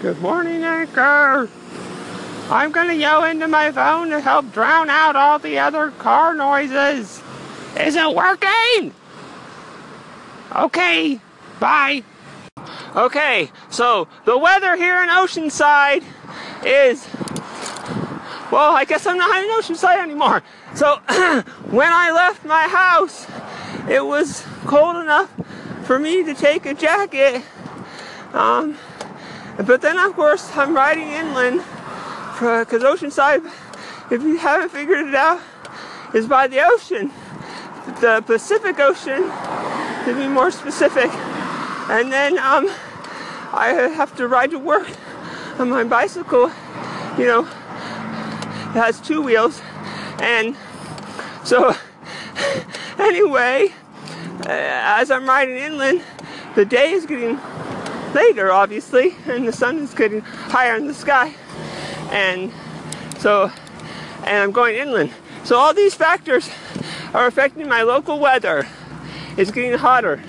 Good morning, Anchor. I'm gonna yell into my phone to help drown out all the other car noises. Is it working? Okay, bye. Okay, so the weather here in Oceanside is, well, I guess I'm not in Oceanside anymore. So when I left my house, it was cold enough for me to take a jacket. Um, but then, of course, I'm riding inland because Oceanside, if you haven't figured it out, is by the ocean, the Pacific Ocean, to be more specific. And then um, I have to ride to work on my bicycle, you know, it has two wheels. And so, anyway, uh, as I'm riding inland, the day is getting later, obviously, and the sun is getting higher in the sky. And so, and I'm going inland. So all these factors are affecting my local weather. It's getting hotter.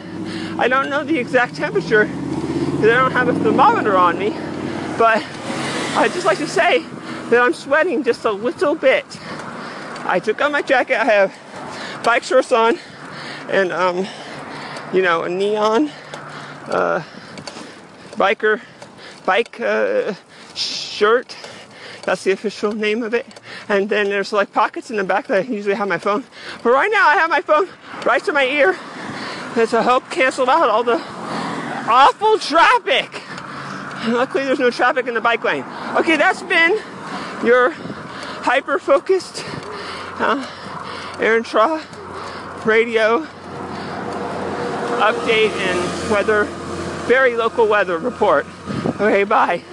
I don't know the exact temperature because I don't have a thermometer on me, but I'd just like to say that I'm sweating just a little bit. I took off my jacket. I have bike shorts on and, um, you know, a neon uh, biker bike uh, shirt. That's the official name of it. And then there's like pockets in the back that I usually have my phone. But right now I have my phone right to my ear It's to help cancel out all the awful traffic. Luckily there's no traffic in the bike lane. Okay, that's been your hyper focused uh, Aaron Traw radio update and weather, very local weather report. Okay, bye.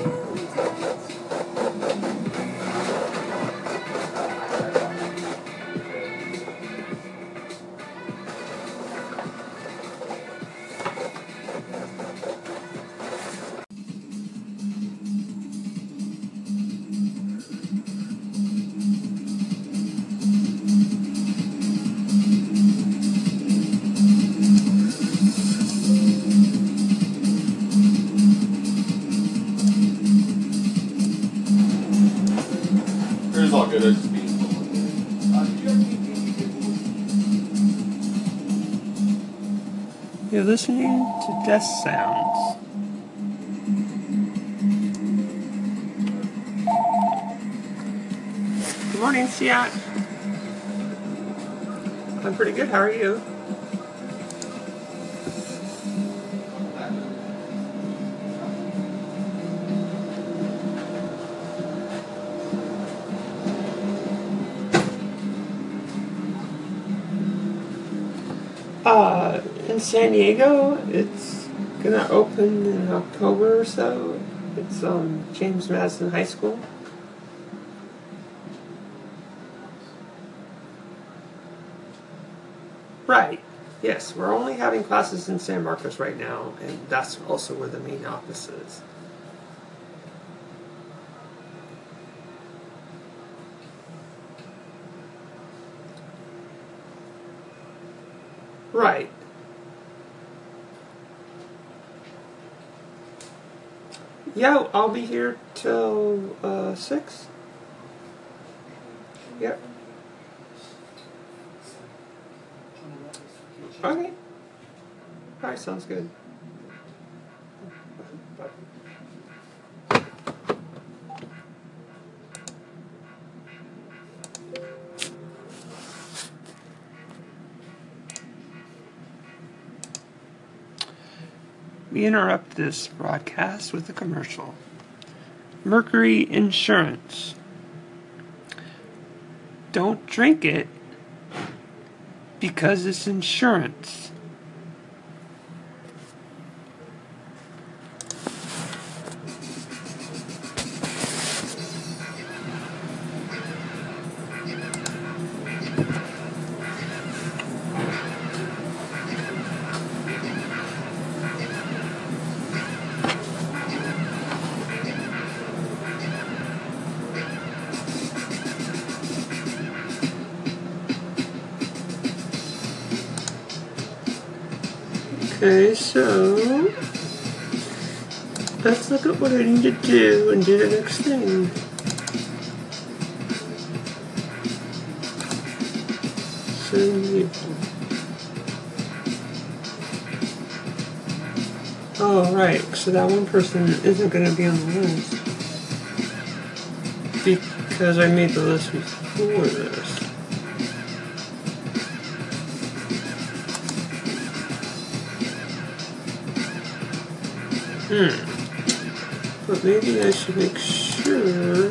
It Death Sounds. Good morning, Siat. I'm pretty good. How are you? Uh, in San Diego, gonna open in October or so. It's um, James Madison High School. Right. Yes, we're only having classes in San Marcos right now, and that's also where the main office is. Right. Yeah, I'll be here till uh, six. Yep. Okay. All right, sounds good. We interrupt this broadcast with a commercial. Mercury Insurance. Don't drink it because it's insurance. Okay, so let's look at what I need to do and do the next thing. Oh, right. So that one person isn't going to be on the list because I made the list before this. Hmm. But maybe I should make sure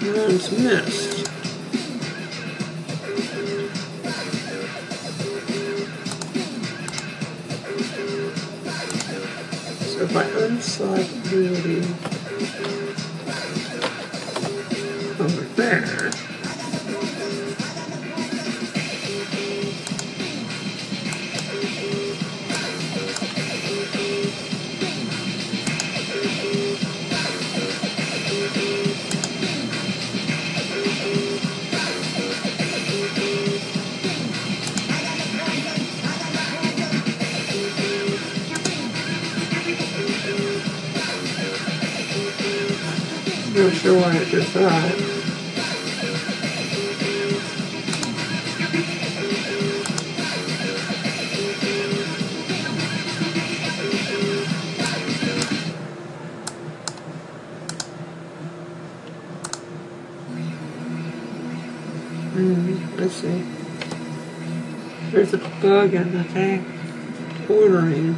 no one's missed. So if I unselect ability did that. Hmm, let's see. There's a bug in the thing. Ordering.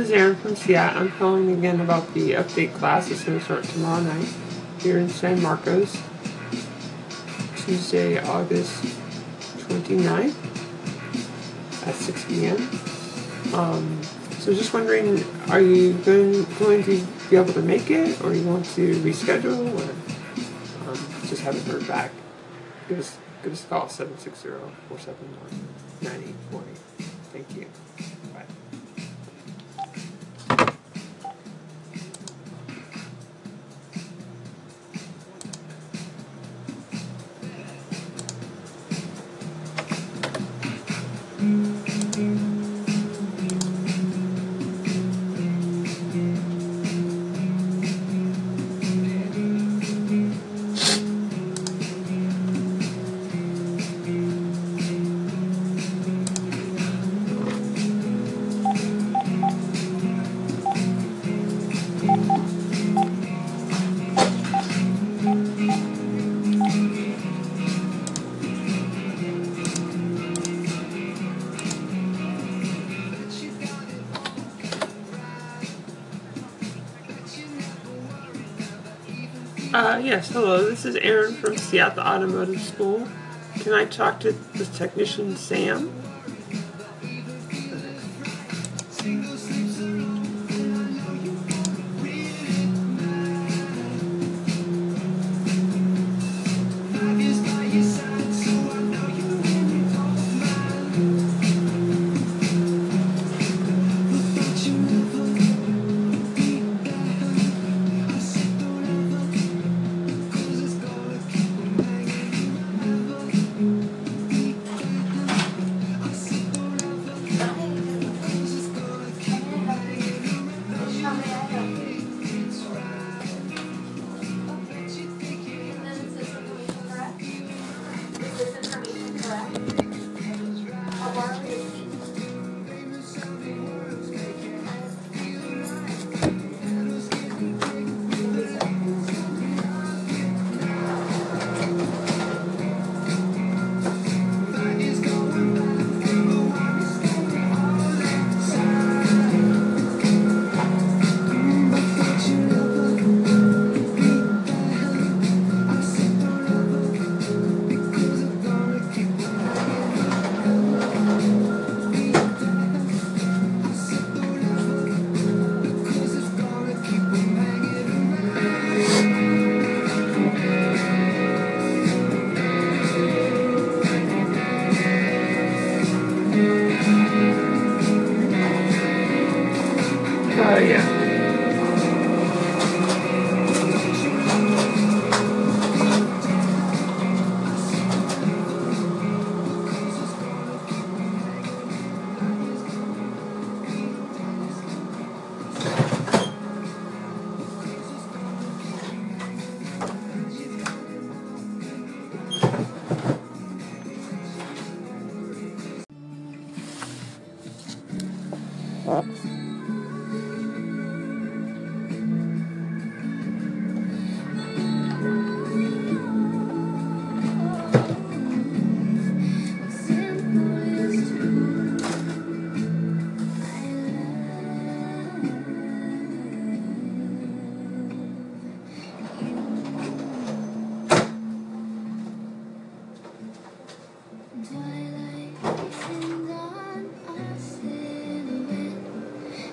is Erin from Seattle. I'm calling again about the update class that's going to start tomorrow night here in San Marcos, Tuesday, August 29th at 6 p.m. Um, so just wondering, are you going, going to be able to make it, or you want to reschedule, or um, just haven't heard back? Give us, give us a call, 760 471 9848. Uh, yes, hello, this is Aaron from Seattle Automotive School. Can I talk to the technician Sam?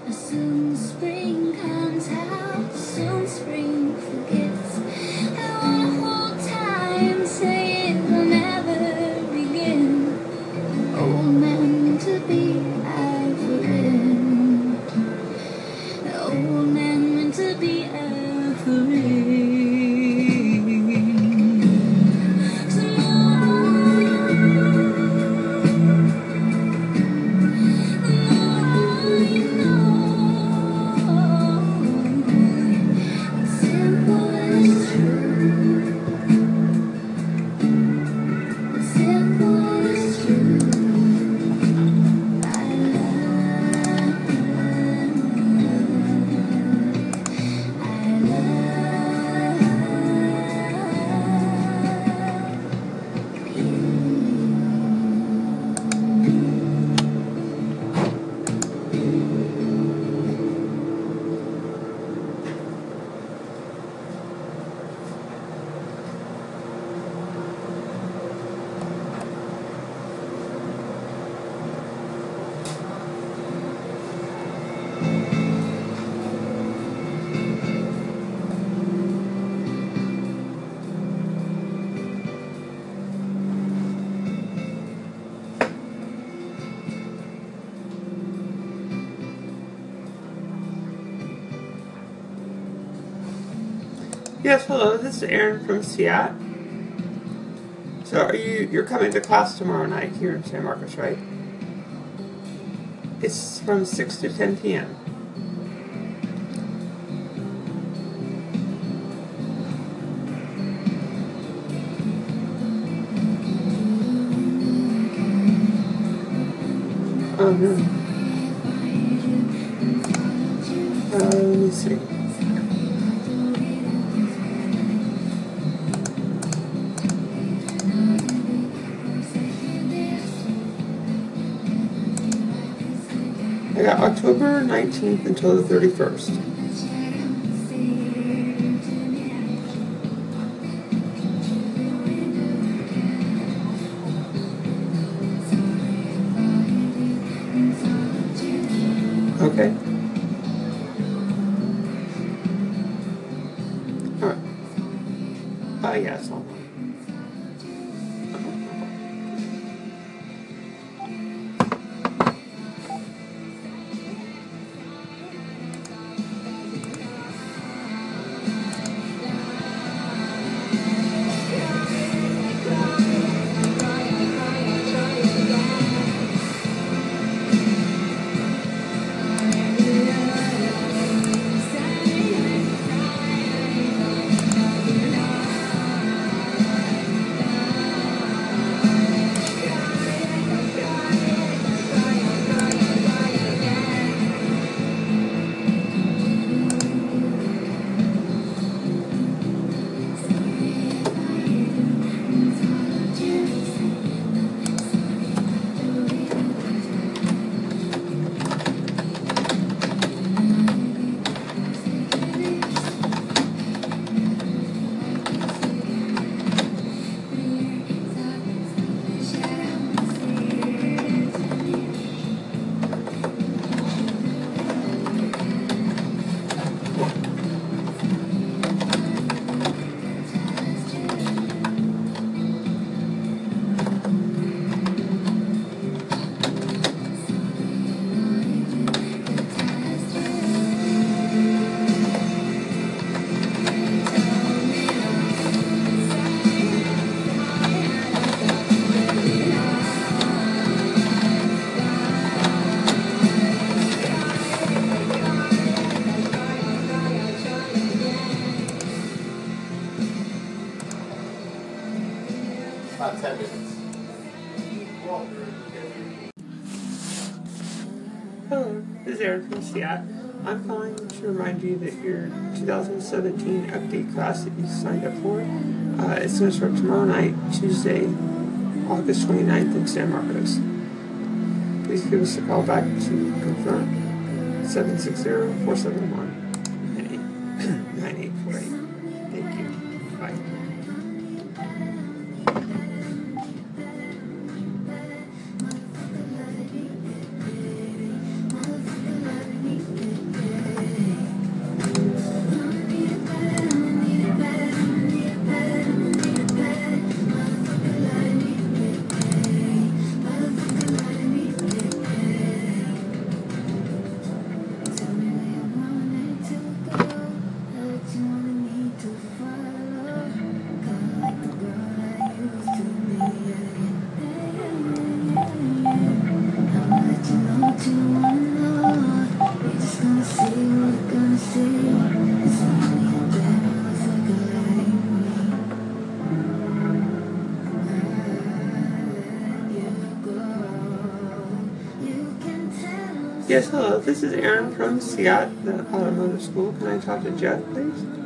The sun's free. Yes, hello, this is Aaron from Seattle. So are you you're coming to class tomorrow night here in San Marcos, right? It's from 6 to 10 p.m. Oh no. 19th until the 31st. 2017 update class that you signed up for uh, going to start tomorrow night, Tuesday, August 29th in San Marcos. Please give us a call back to confirm 760-471-9848. Yes, hello. This is Aaron from Seattle, the School. Can I talk to Jeff, please?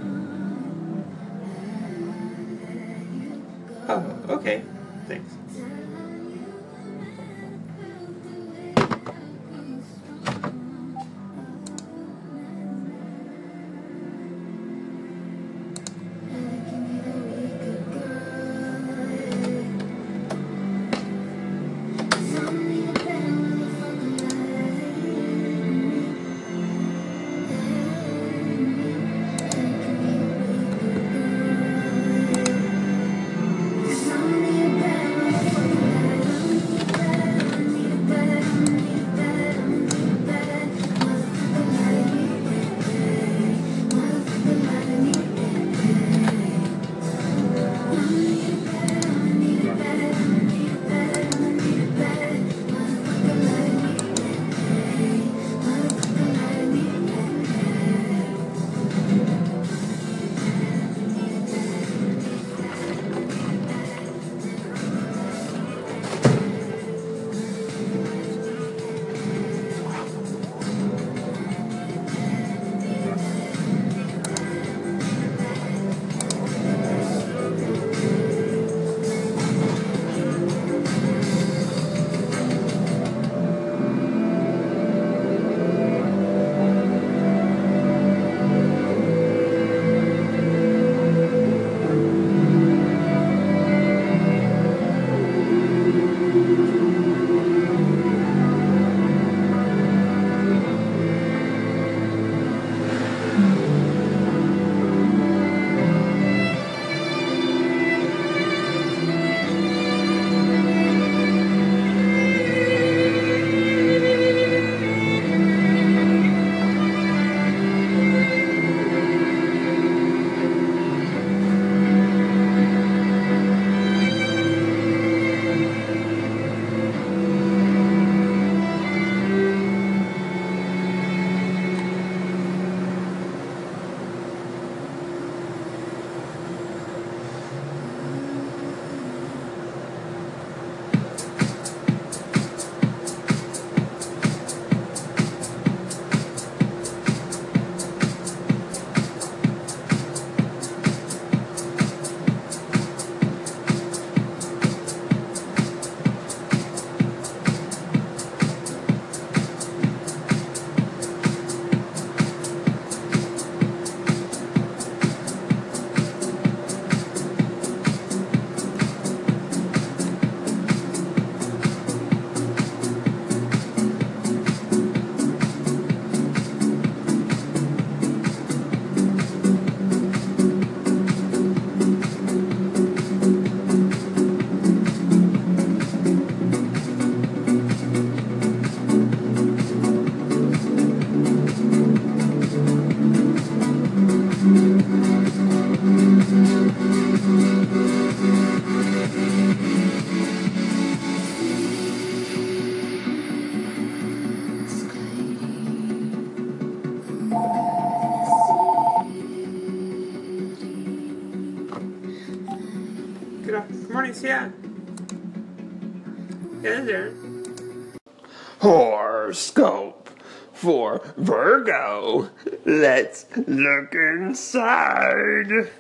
Horoscope for Virgo. Let's look inside.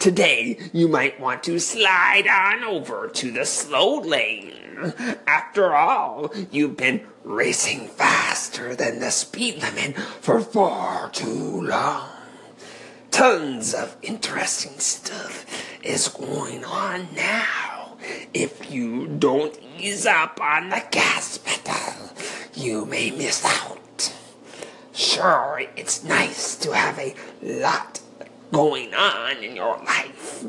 Today, you might want to slide on over to the slow lane. After all, you've been racing faster than the speed limit for far too long. Tons of interesting stuff is going on now. If you don't ease up on the gas pedal, you may miss out. Sure, it's nice to have a lot going on in your life,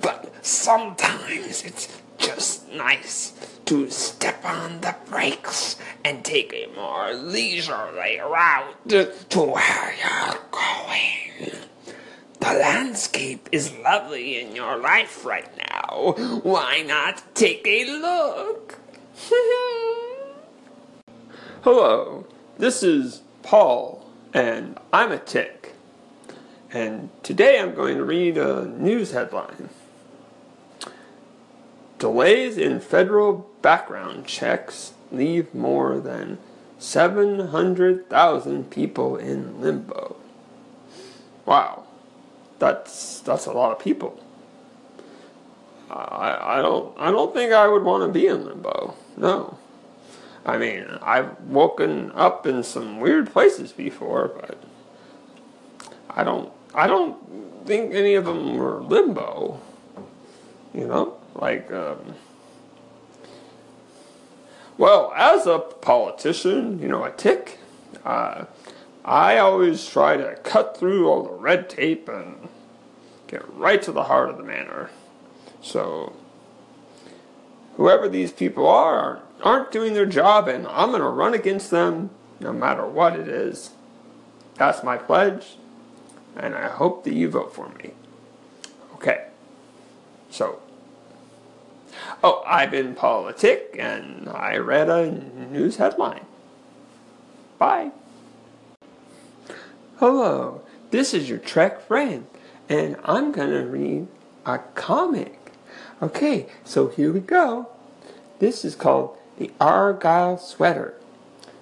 but sometimes it's just nice to step on the brakes and take a more leisurely route to where you're going. The landscape is lovely in your life right now. Why not take a look? Hello, this is Paul, and I'm a tick. And today I'm going to read a news headline. Delays in federal background checks leave more than 700,000 people in limbo. Wow, that's that's a lot of people. I, I don't I don't think I would want to be in limbo. No. I mean, I've woken up in some weird places before, but I don't I don't think any of them were limbo. You know, like um, well, as a politician, you know, a tick, uh, I always try to cut through all the red tape and get right to the heart of the matter. So, whoever these people are aren't doing their job, and I'm going to run against them no matter what it is. That's my pledge, and I hope that you vote for me. Okay, so Oh, I've been politic and I read a news headline. Bye. Hello, this is your Trek friend, and I'm gonna read a comic. Okay, so here we go. This is called The Argyle Sweater.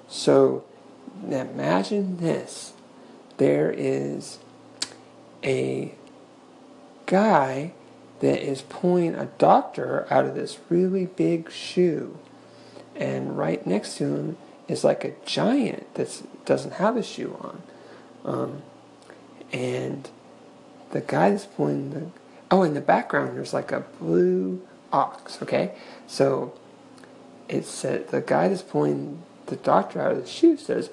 So imagine this there is a guy that is pulling a doctor out of this really big shoe. And right next to him is like a giant that doesn't have a shoe on. Um, and the guy that's pulling the. Oh, in the background, there's like a blue ox, okay? So it said the guy that's pulling the doctor out of the shoe says,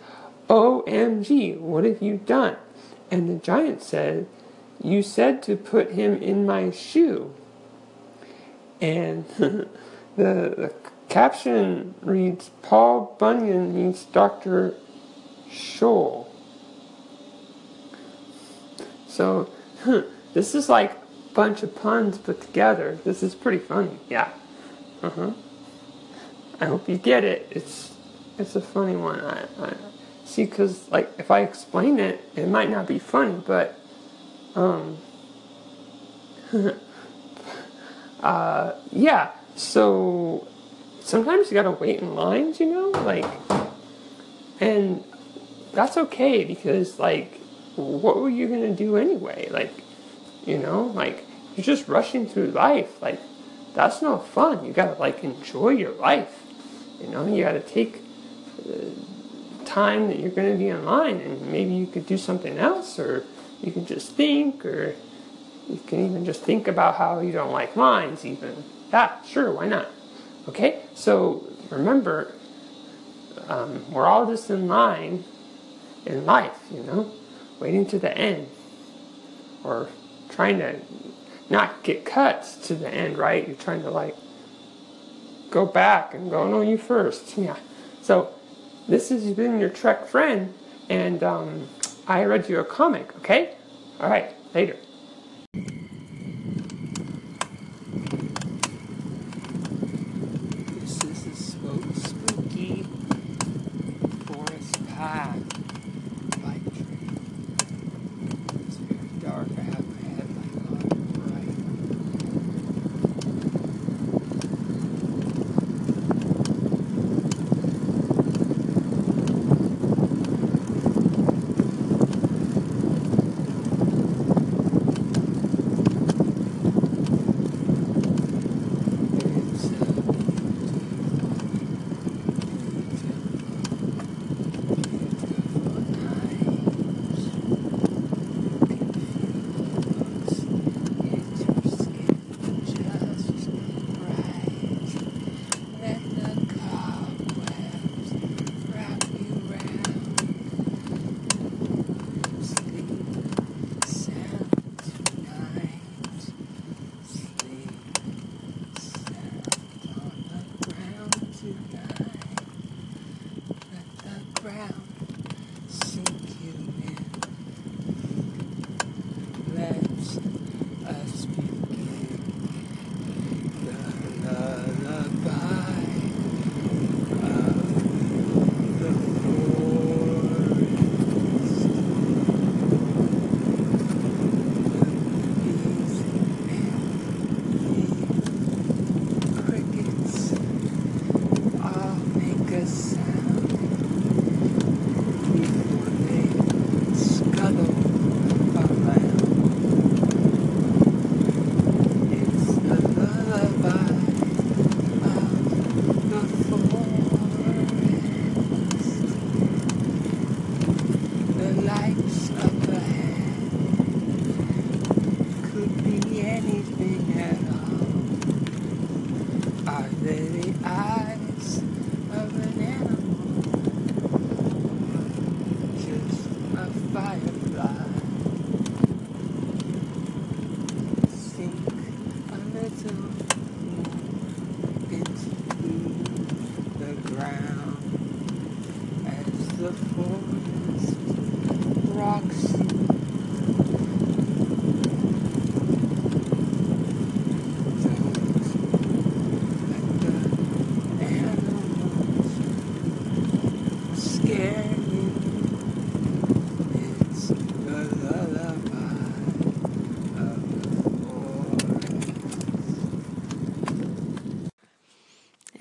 OMG, what have you done? And the giant said, you said to put him in my shoe. And the, the caption reads Paul Bunyan meets Dr. Scholl. So, this is like bunch of puns put together. This is pretty funny. Yeah. Uh huh. I hope you get it. It's it's a funny one. I, I see because like if I explain it, it might not be funny, but um, uh, yeah, so sometimes you gotta wait in lines, you know, like, and that's okay because, like, what were you gonna do anyway? Like, you know, like, you're just rushing through life. Like, that's not fun. You gotta, like, enjoy your life. You know, you gotta take the time that you're gonna be in line and maybe you could do something else or you can just think, or you can even just think about how you don't like lines, even. Yeah, sure, why not? Okay, so remember, um, we're all just in line in life, you know, waiting to the end, or trying to not get cuts to the end, right? You're trying to like go back and go, no, you first. Yeah. So this has been your Trek friend, and um, I read you a comic, okay? All right, later.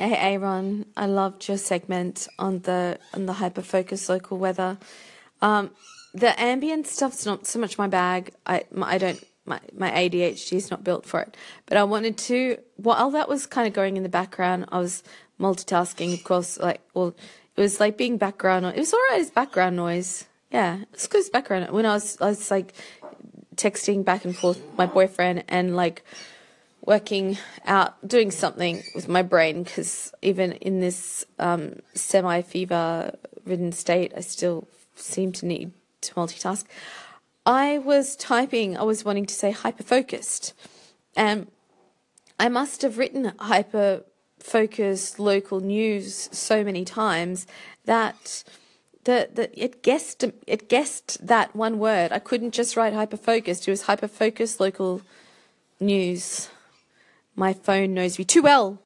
Hey Aaron, I loved your segment on the on the hyper focus local weather. Um, the ambient stuff's not so much my bag. I my, I don't my my ADHD is not built for it. But I wanted to while that was kind of going in the background, I was multitasking. Of course, like well, it was like being background. It was alright as background noise. Yeah, it's good as background. When I was I was like texting back and forth my boyfriend and like working out, doing something with my brain because even in this um, semi fever ridden state, I still seem to need to multitask. I was typing, I was wanting to say hyper focused, and I must have written hyper focused local news so many times that. The, the, it guessed it guessed that one word. I couldn't just write hyper focused. It was hyper focused local news. My phone knows me too well.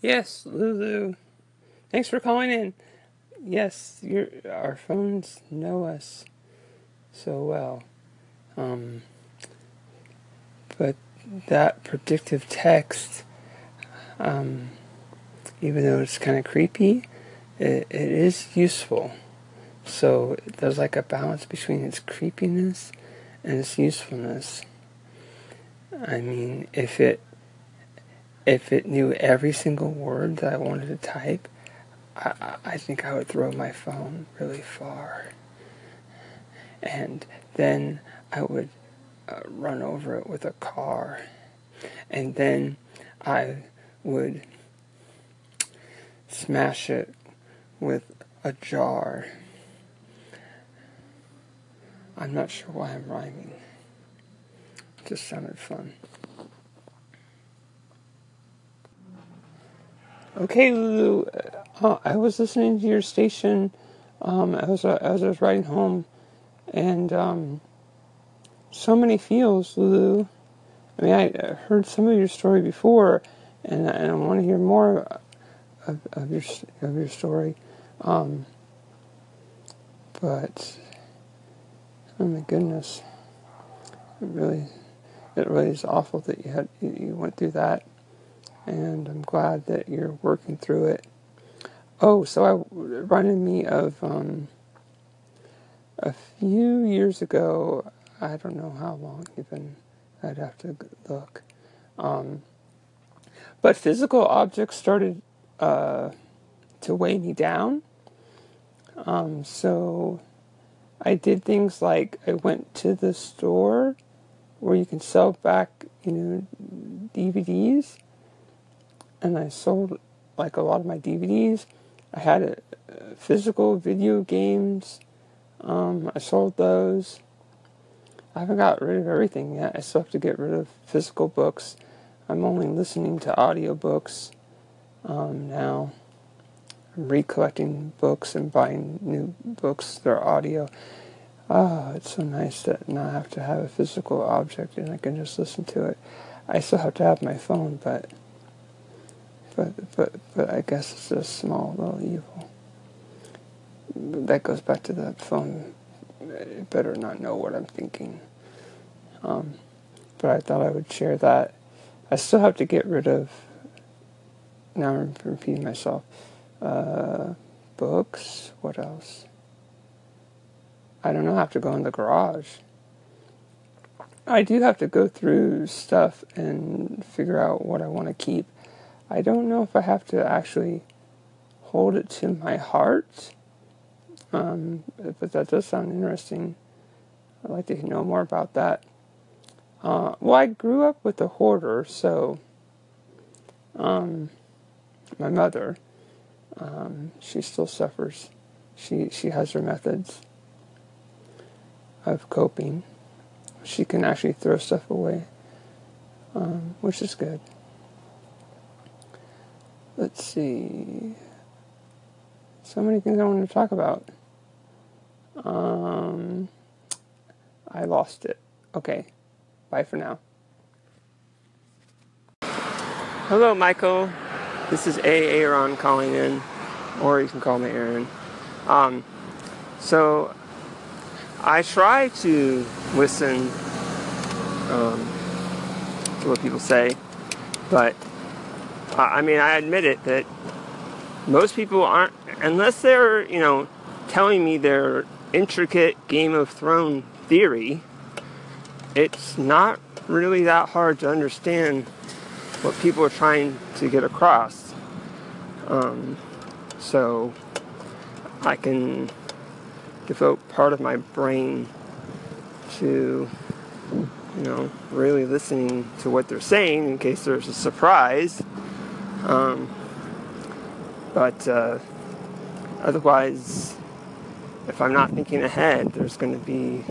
Yes, Lulu. Thanks for calling in. Yes, your our phones know us so well. Um, but that predictive text, um, even though it's kind of creepy, it, it is useful. So there's like a balance between its creepiness and its usefulness. I mean, if it if it knew every single word that I wanted to type, I, I- think I would throw my phone really far. And then I would uh, run over it with a car. And then I would smash it with a jar. I'm not sure why I'm rhyming. It just sounded fun. Okay, Lulu. Uh, I was listening to your station um, as, I, as I was riding home, and um, so many feels, Lulu. I mean, I uh, heard some of your story before, and, and I want to hear more of, of your of your story. Um, but oh my goodness, it really, it really is awful that you had you went through that and I'm glad that you're working through it. Oh, so I reminded me of um, a few years ago. I don't know how long even. I'd have to look. Um, but physical objects started uh, to weigh me down. Um, so I did things like I went to the store where you can sell back, you know, DVDs and I sold like a lot of my DVDs. I had a, uh, physical video games. Um, I sold those. I haven't got rid of everything yet. I still have to get rid of physical books. I'm only listening to audiobooks. um, now. I'm recollecting books and buying new books, their audio. Oh, it's so nice to not have to have a physical object and I can just listen to it. I still have to have my phone, but but but but I guess it's a small little evil. That goes back to the phone. Better not know what I'm thinking. Um, but I thought I would share that. I still have to get rid of. Now I'm repeating myself. Uh, books. What else? I don't know. I have to go in the garage. I do have to go through stuff and figure out what I want to keep. I don't know if I have to actually hold it to my heart, um, but that does sound interesting. I'd like to know more about that. Uh, well, I grew up with a hoarder, so um, my mother, um, she still suffers. She she has her methods of coping. She can actually throw stuff away, um, which is good. Let's see. So many things I want to talk about. Um, I lost it. Okay. Bye for now. Hello, Michael. This is A. Aaron calling in, or you can call me Aaron. Um, so, I try to listen um, to what people say, but I mean, I admit it that most people aren't, unless they're, you know, telling me their intricate Game of Thrones theory, it's not really that hard to understand what people are trying to get across. Um, so I can devote part of my brain to, you know, really listening to what they're saying in case there's a surprise. Um, but uh, otherwise, if I'm not thinking ahead, there's going to be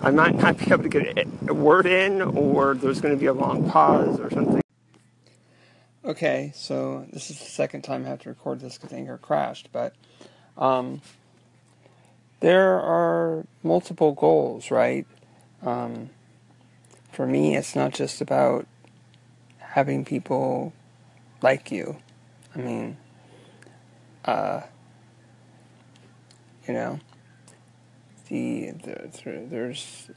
I might not be able to get a word in, or there's going to be a long pause or something. Okay, so this is the second time I have to record this because Anchor crashed, but um, there are multiple goals, right? Um, for me, it's not just about having people like you. I mean, uh, you know, the, the there's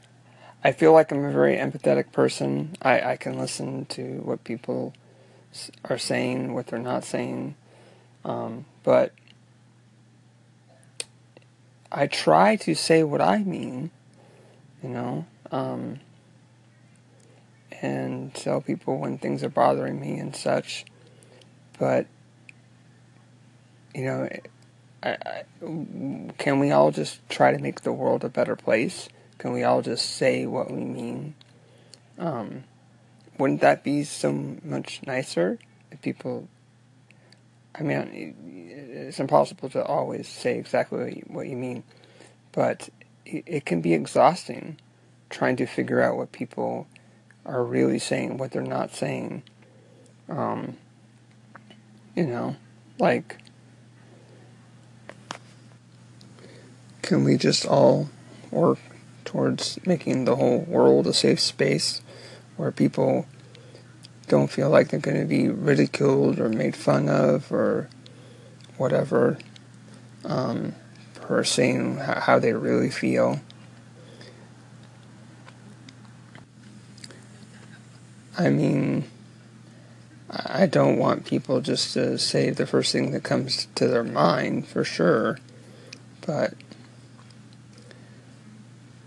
I feel like I'm a very empathetic person. I, I can listen to what people are saying, what they're not saying, um, but I try to say what I mean, you know, um, and tell people when things are bothering me and such. But you know, I, I, can we all just try to make the world a better place? Can we all just say what we mean? Um, wouldn't that be so much nicer if people? I mean, it's impossible to always say exactly what you mean, but it can be exhausting trying to figure out what people are really saying, what they're not saying. Um, you know, like can we just all work towards making the whole world a safe space where people don't feel like they're going to be ridiculed or made fun of or whatever um, for saying how they really feel. I mean, I don't want people just to say the first thing that comes to their mind for sure, but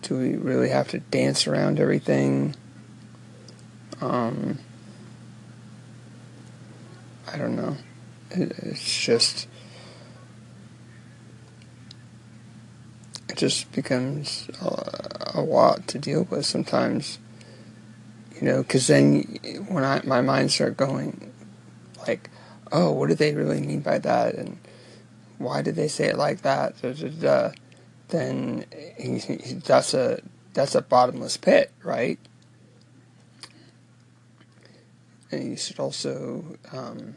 do we really have to dance around everything? Um, I don't know. It, it's just. It just becomes a, a lot to deal with sometimes. You know, because then when I, my mind start going, like, oh, what do they really mean by that? And why did they say it like that? Da, da, da then he, he, that's a that's a bottomless pit, right? And you should also um,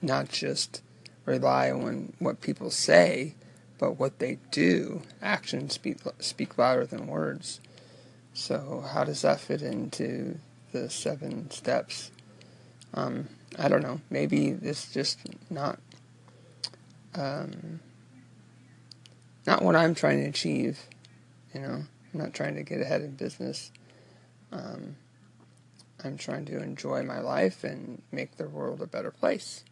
not just rely on what people say, but what they do. Actions speak speak louder than words. So how does that fit into the seven steps? Um, I don't know. Maybe this just not um, not what I'm trying to achieve. You know, I'm not trying to get ahead in business. Um, I'm trying to enjoy my life and make the world a better place.